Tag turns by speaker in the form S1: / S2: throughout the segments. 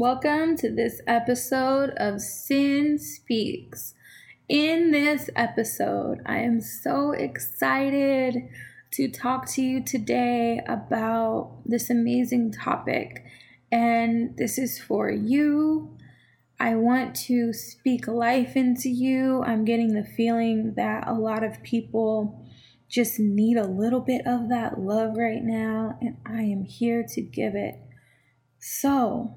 S1: Welcome to this episode of Sin Speaks. In this episode, I am so excited to talk to you today about this amazing topic. And this is for you. I want to speak life into you. I'm getting the feeling that a lot of people just need a little bit of that love right now, and I am here to give it. So,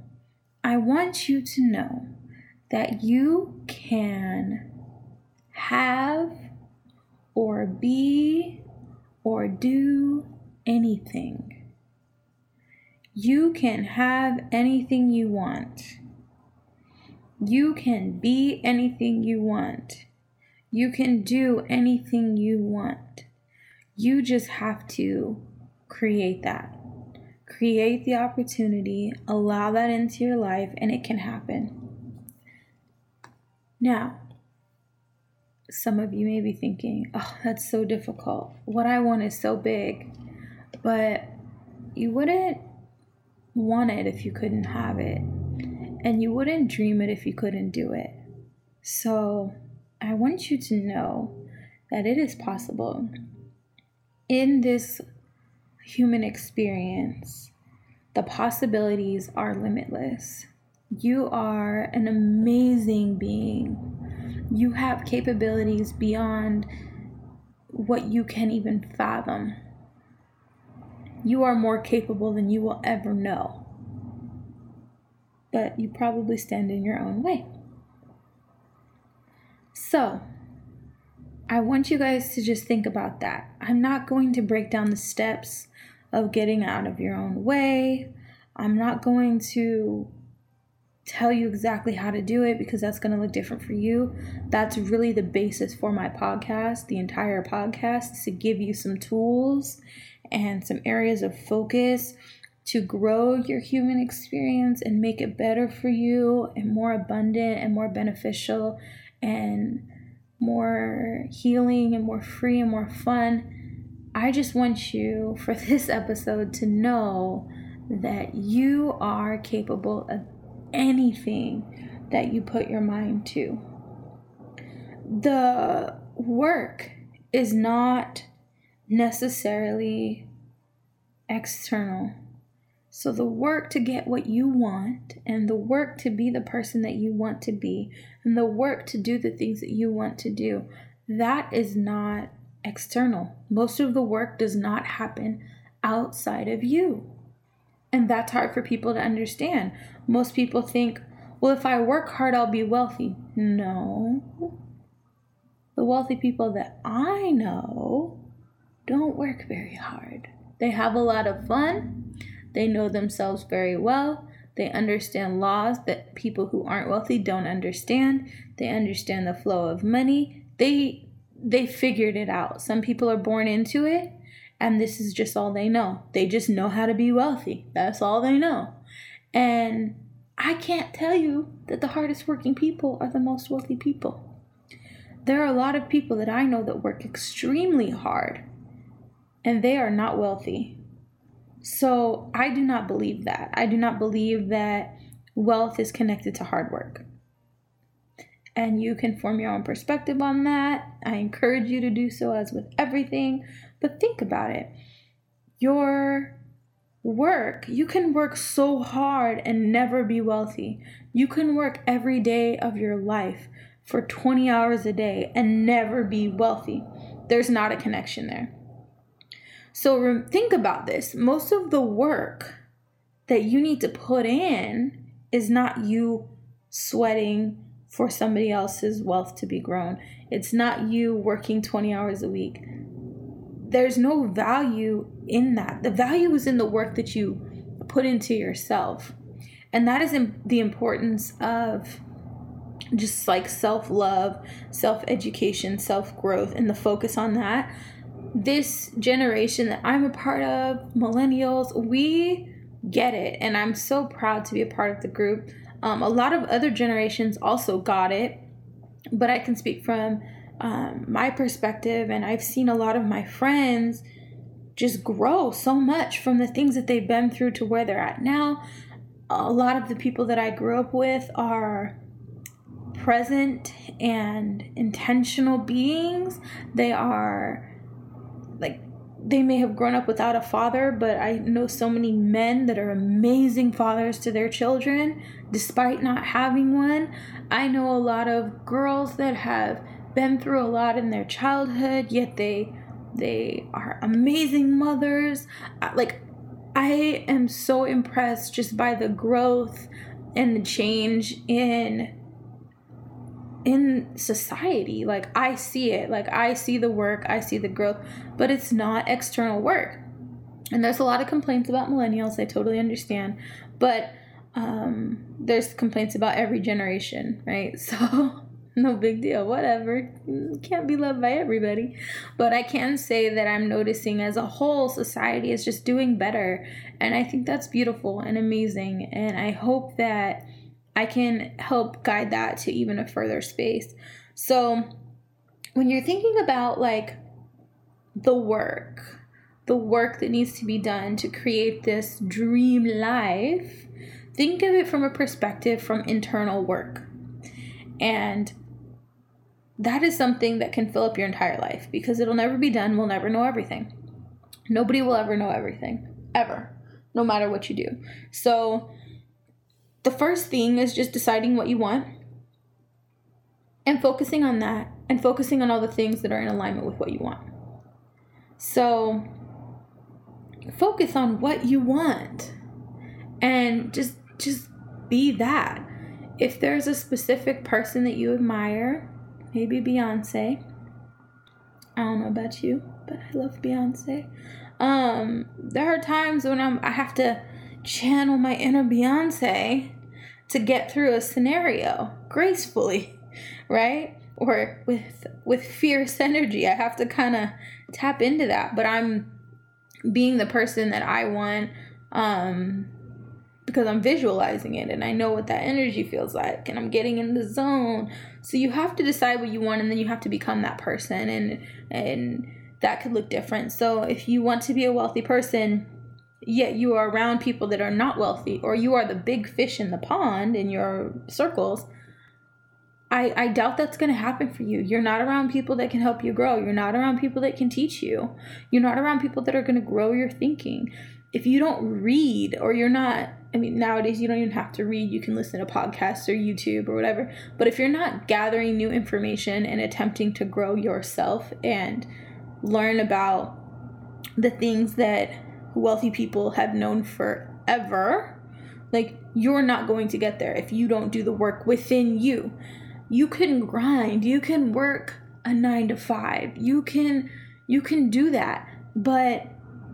S1: I want you to know that you can have or be or do anything. You can have anything you want. You can be anything you want. You can do anything you want. You just have to create that create the opportunity, allow that into your life, and it can happen. Now, some of you may be thinking, oh, that's so difficult. What I want is so big. But you wouldn't want it if you couldn't have it. And you wouldn't dream it if you couldn't do it. So I want you to know that it is possible. In this human experience, the possibilities are limitless. You are an amazing being. You have capabilities beyond what you can even fathom. You are more capable than you will ever know. But you probably stand in your own way. So, I want you guys to just think about that. I'm not going to break down the steps of getting out of your own way. I'm not going to tell you exactly how to do it because that's going to look different for you. That's really the basis for my podcast, the entire podcast, to give you some tools and some areas of focus to grow your human experience and make it better for you and more abundant and more beneficial and more healing and more free and more fun I just want you for this episode to know that you are capable of anything that you put your mind to. The work is not necessarily external. So, the work to get what you want, and the work to be the person that you want to be, and the work to do the things that you want to do, that is not external. Most of the work does not happen outside of you. And that's hard for people to understand. Most people think, well, if I work hard, I'll be wealthy. No. The wealthy people that I know don't work very hard. They have a lot of fun. They know themselves very well. They understand laws that people who aren't wealthy don't understand. They understand the flow of money. They they figured it out. Some people are born into it, and this is just all they know. They just know how to be wealthy. That's all they know. And I can't tell you that the hardest working people are the most wealthy people. There are a lot of people that I know that work extremely hard and they are not wealthy. So I do not believe that. I do not believe that wealth is connected to hard work and you can form your own perspective on that. I encourage you to do so as with everything, but think about it. Your work, you can work so hard and never be wealthy. You can work every day of your life for 20 hours a day and never be wealthy. There's not a connection there. So think about this. Most of the work that you need to put in is not you sweating for somebody else's wealth to be grown. It's not you working 20 hours a week. There's no value in that. The value is in the work that you put into yourself. And that is the importance of just like self love, self education, self growth, and the focus on that. This generation that I'm a part of, millennials, we get it. And I'm so proud to be a part of the group. Um, a lot of other generations also got it, but I can speak from um, my perspective, and I've seen a lot of my friends just grow so much from the things that they've been through to where they're at now. a lot of the people that I grew up with are present and intentional beings. They are like they may have grown up without a father, but I know so many men that are amazing fathers to their children despite not having one. I know a lot of girls that have been through a lot in their childhood, yet they they are amazing mothers. Like I am so impressed just by the growth and the change in in society. Like I see it. Like I see the work, I see the growth, but it's not external work. And there's a lot of complaints about millennials, I totally understand. But um there's complaints about every generation, right? So no big deal, whatever. Can't be loved by everybody. But I can say that I'm noticing as a whole society is just doing better. And I think that's beautiful and amazing. And I hope that I can help guide that to even a further space. So when you're thinking about like the work, the work that needs to be done to create this dream life, think of it from a perspective from internal work. And that is something that can fill up your entire life because it'll never be done. We'll never know everything. Nobody will ever know everything, ever, no matter what you do. So, the first thing is just deciding what you want and focusing on that and focusing on all the things that are in alignment with what you want. So, focus on what you want and just just be that. If there's a specific person that you admire, maybe Beyonce. I don't know about you, but I love Beyonce. Um, there are times when I'm I have to channel my inner Beyonce to get through a scenario gracefully, right? Or with with fierce energy. I have to kind of tap into that, but I'm being the person that I want um because I'm visualizing it and I know what that energy feels like and I'm getting in the zone. So you have to decide what you want and then you have to become that person and and that could look different. So if you want to be a wealthy person, yet you are around people that are not wealthy or you are the big fish in the pond in your circles, I, I doubt that's going to happen for you. You're not around people that can help you grow. You're not around people that can teach you. You're not around people that are going to grow your thinking. If you don't read or you're not I mean, nowadays you don't even have to read, you can listen to podcasts or YouTube or whatever. But if you're not gathering new information and attempting to grow yourself and learn about the things that wealthy people have known forever, like you're not going to get there if you don't do the work within you. You can grind, you can work a 9 to 5. You can you can do that. But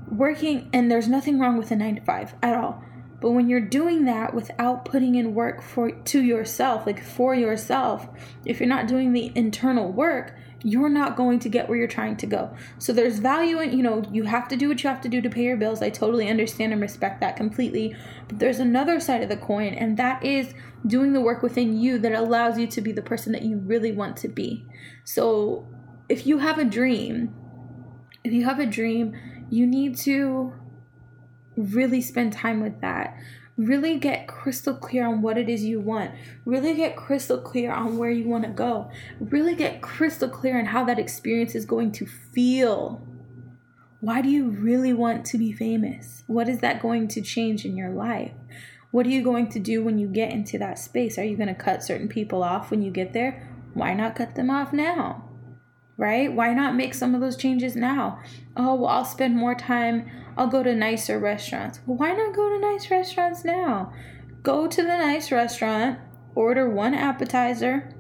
S1: working and there's nothing wrong with a 9 to 5 at all but when you're doing that without putting in work for to yourself, like for yourself, if you're not doing the internal work, you're not going to get where you're trying to go. So there's value in, you know, you have to do what you have to do to pay your bills. I totally understand and respect that completely. But there's another side of the coin, and that is doing the work within you that allows you to be the person that you really want to be. So if you have a dream, if you have a dream, you need to really spend time with that. Really get crystal clear on what it is you want. Really get crystal clear on where you want to go. Really get crystal clear on how that experience is going to feel. Why do you really want to be famous? What is that going to change in your life? What are you going to do when you get into that space? Are you going to cut certain people off when you get there? Why not cut them off now? Right? Why not make some of those changes now? Oh, well, I'll spend more time I'll go to nicer restaurants. Well, why not go to nice restaurants now? Go to the nice restaurant, order one appetizer,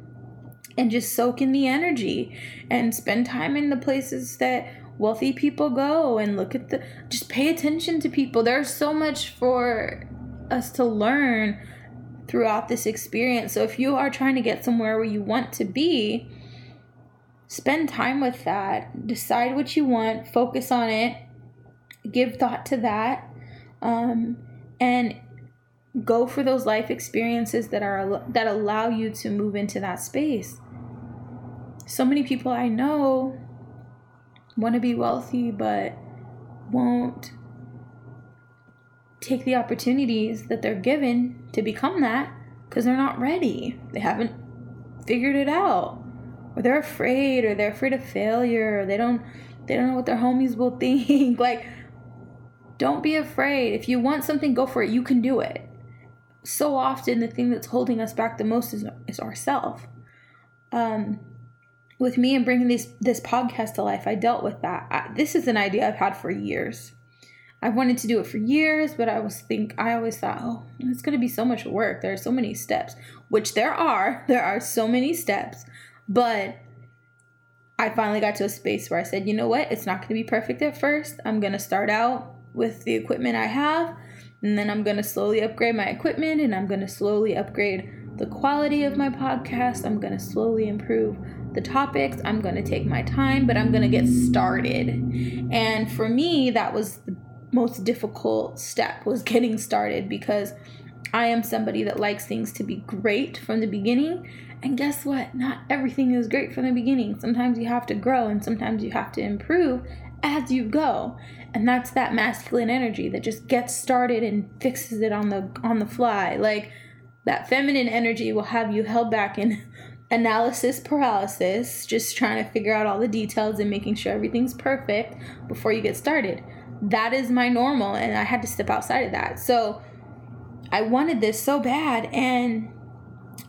S1: and just soak in the energy and spend time in the places that wealthy people go and look at the just pay attention to people. There's so much for us to learn throughout this experience. So if you are trying to get somewhere where you want to be, spend time with that. Decide what you want, focus on it, give thought to that um, and go for those life experiences that are that allow you to move into that space so many people i know want to be wealthy but won't take the opportunities that they're given to become that because they're not ready. They haven't figured it out. Or they're afraid or they're afraid of failure or they don't they don't know what their homies will think. like don't be afraid. If you want something, go for it. You can do it. So often the thing that's holding us back the most is is ourself. Um with me and bringing this this podcast to life, I dealt with that. I, this is an idea I've had for years. I've wanted to do it for years, but I was think I always thought, oh, it's going to be so much work. There are so many steps, which there are. There are so many steps, but I finally got to a space where I said, you know what? It's not going to be perfect at first. I'm going to start out with the equipment I have, and then I'm going to slowly upgrade my equipment and I'm going to slowly upgrade the quality of my podcast. I'm going to slowly improve the topics. I'm going to take my time, but I'm going to get started. And for me, that was the most difficult step was getting started because I am somebody that likes things to be great from the beginning. And guess what? Not everything is great from the beginning. Sometimes you have to grow and sometimes you have to improve as you go. And that's that masculine energy that just gets started and fixes it on the on the fly. Like that feminine energy will have you held back in analysis paralysis, just trying to figure out all the details and making sure everything's perfect before you get started that is my normal and I had to step outside of that. So I wanted this so bad and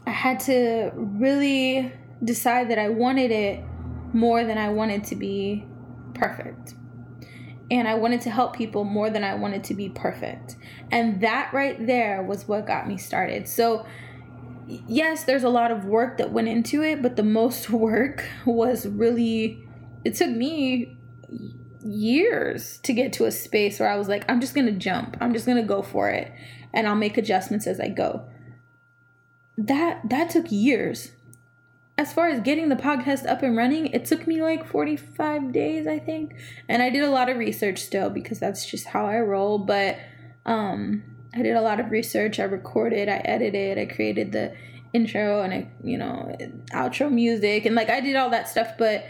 S1: I had to really decide that I wanted it more than I wanted to be perfect. And I wanted to help people more than I wanted to be perfect. And that right there was what got me started. So, yes, there's a lot of work that went into it, but the most work was really, it took me years to get to a space where I was like, I'm just gonna jump. I'm just gonna go for it. And I'll make adjustments as I go. That that took years. As far as getting the podcast up and running, it took me like 45 days, I think. And I did a lot of research still because that's just how I roll. But um I did a lot of research. I recorded, I edited, I created the intro and I, you know, outro music and like I did all that stuff, but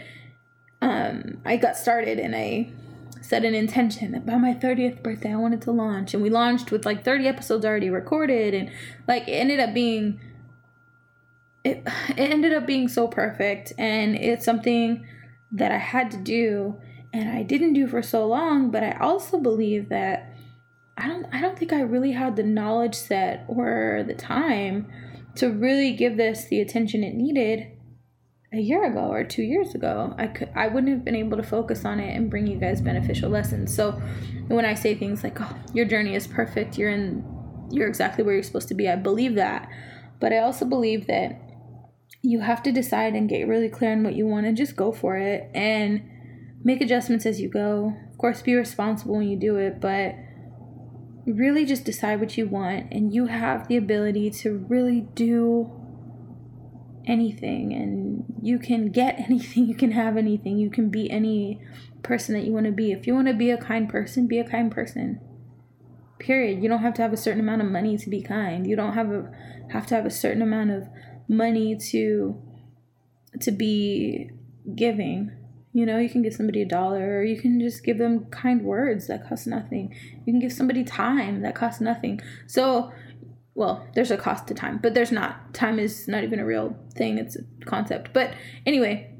S1: um, I got started and I set an intention that by my 30th birthday I wanted to launch. And we launched with like 30 episodes already recorded. And like it ended up being, it, it ended up being so perfect. And it's something that I had to do and I didn't do for so long. But I also believe that I don't, I don't think I really had the knowledge set or the time to really give this the attention it needed a year ago or two years ago i could i wouldn't have been able to focus on it and bring you guys beneficial lessons. So when i say things like oh your journey is perfect you're in you're exactly where you're supposed to be i believe that. But i also believe that you have to decide and get really clear on what you want and just go for it and make adjustments as you go. Of course be responsible when you do it but really just decide what you want and you have the ability to really do anything and you can get anything, you can have anything, you can be any person that you want to be. If you want to be a kind person, be a kind person. Period. You don't have to have a certain amount of money to be kind. You don't have a have to have a certain amount of money to to be giving. You know, you can give somebody a dollar or you can just give them kind words that cost nothing. You can give somebody time that costs nothing. So well, there's a cost to time, but there's not. Time is not even a real thing, it's a concept. But anyway,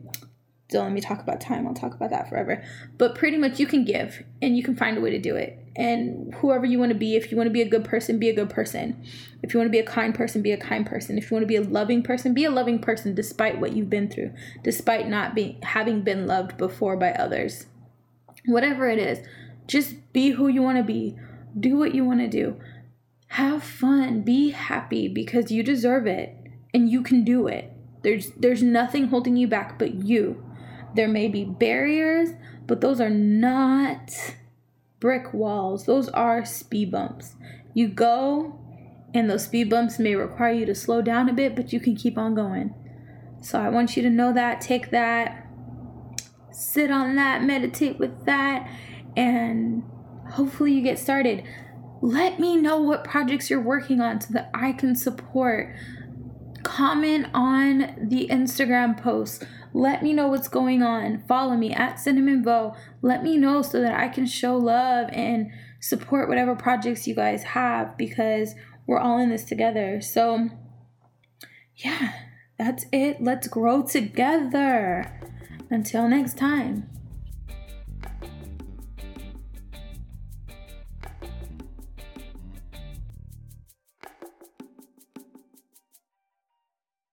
S1: don't let me talk about time. I'll talk about that forever. But pretty much you can give and you can find a way to do it. And whoever you want to be, if you want to be a good person, be a good person. If you want to be a kind person, be a kind person. If you want to be a loving person, be a loving person despite what you've been through, despite not being having been loved before by others. Whatever it is, just be who you want to be. Do what you want to do have fun, be happy because you deserve it and you can do it. There's there's nothing holding you back but you. There may be barriers, but those are not brick walls. Those are speed bumps. You go and those speed bumps may require you to slow down a bit, but you can keep on going. So I want you to know that, take that, sit on that, meditate with that, and hopefully you get started let me know what projects you're working on so that I can support. Comment on the Instagram posts. Let me know what's going on. Follow me at Cinnamon Bow. Let me know so that I can show love and support whatever projects you guys have because we're all in this together. So, yeah, that's it. Let's grow together. Until next time.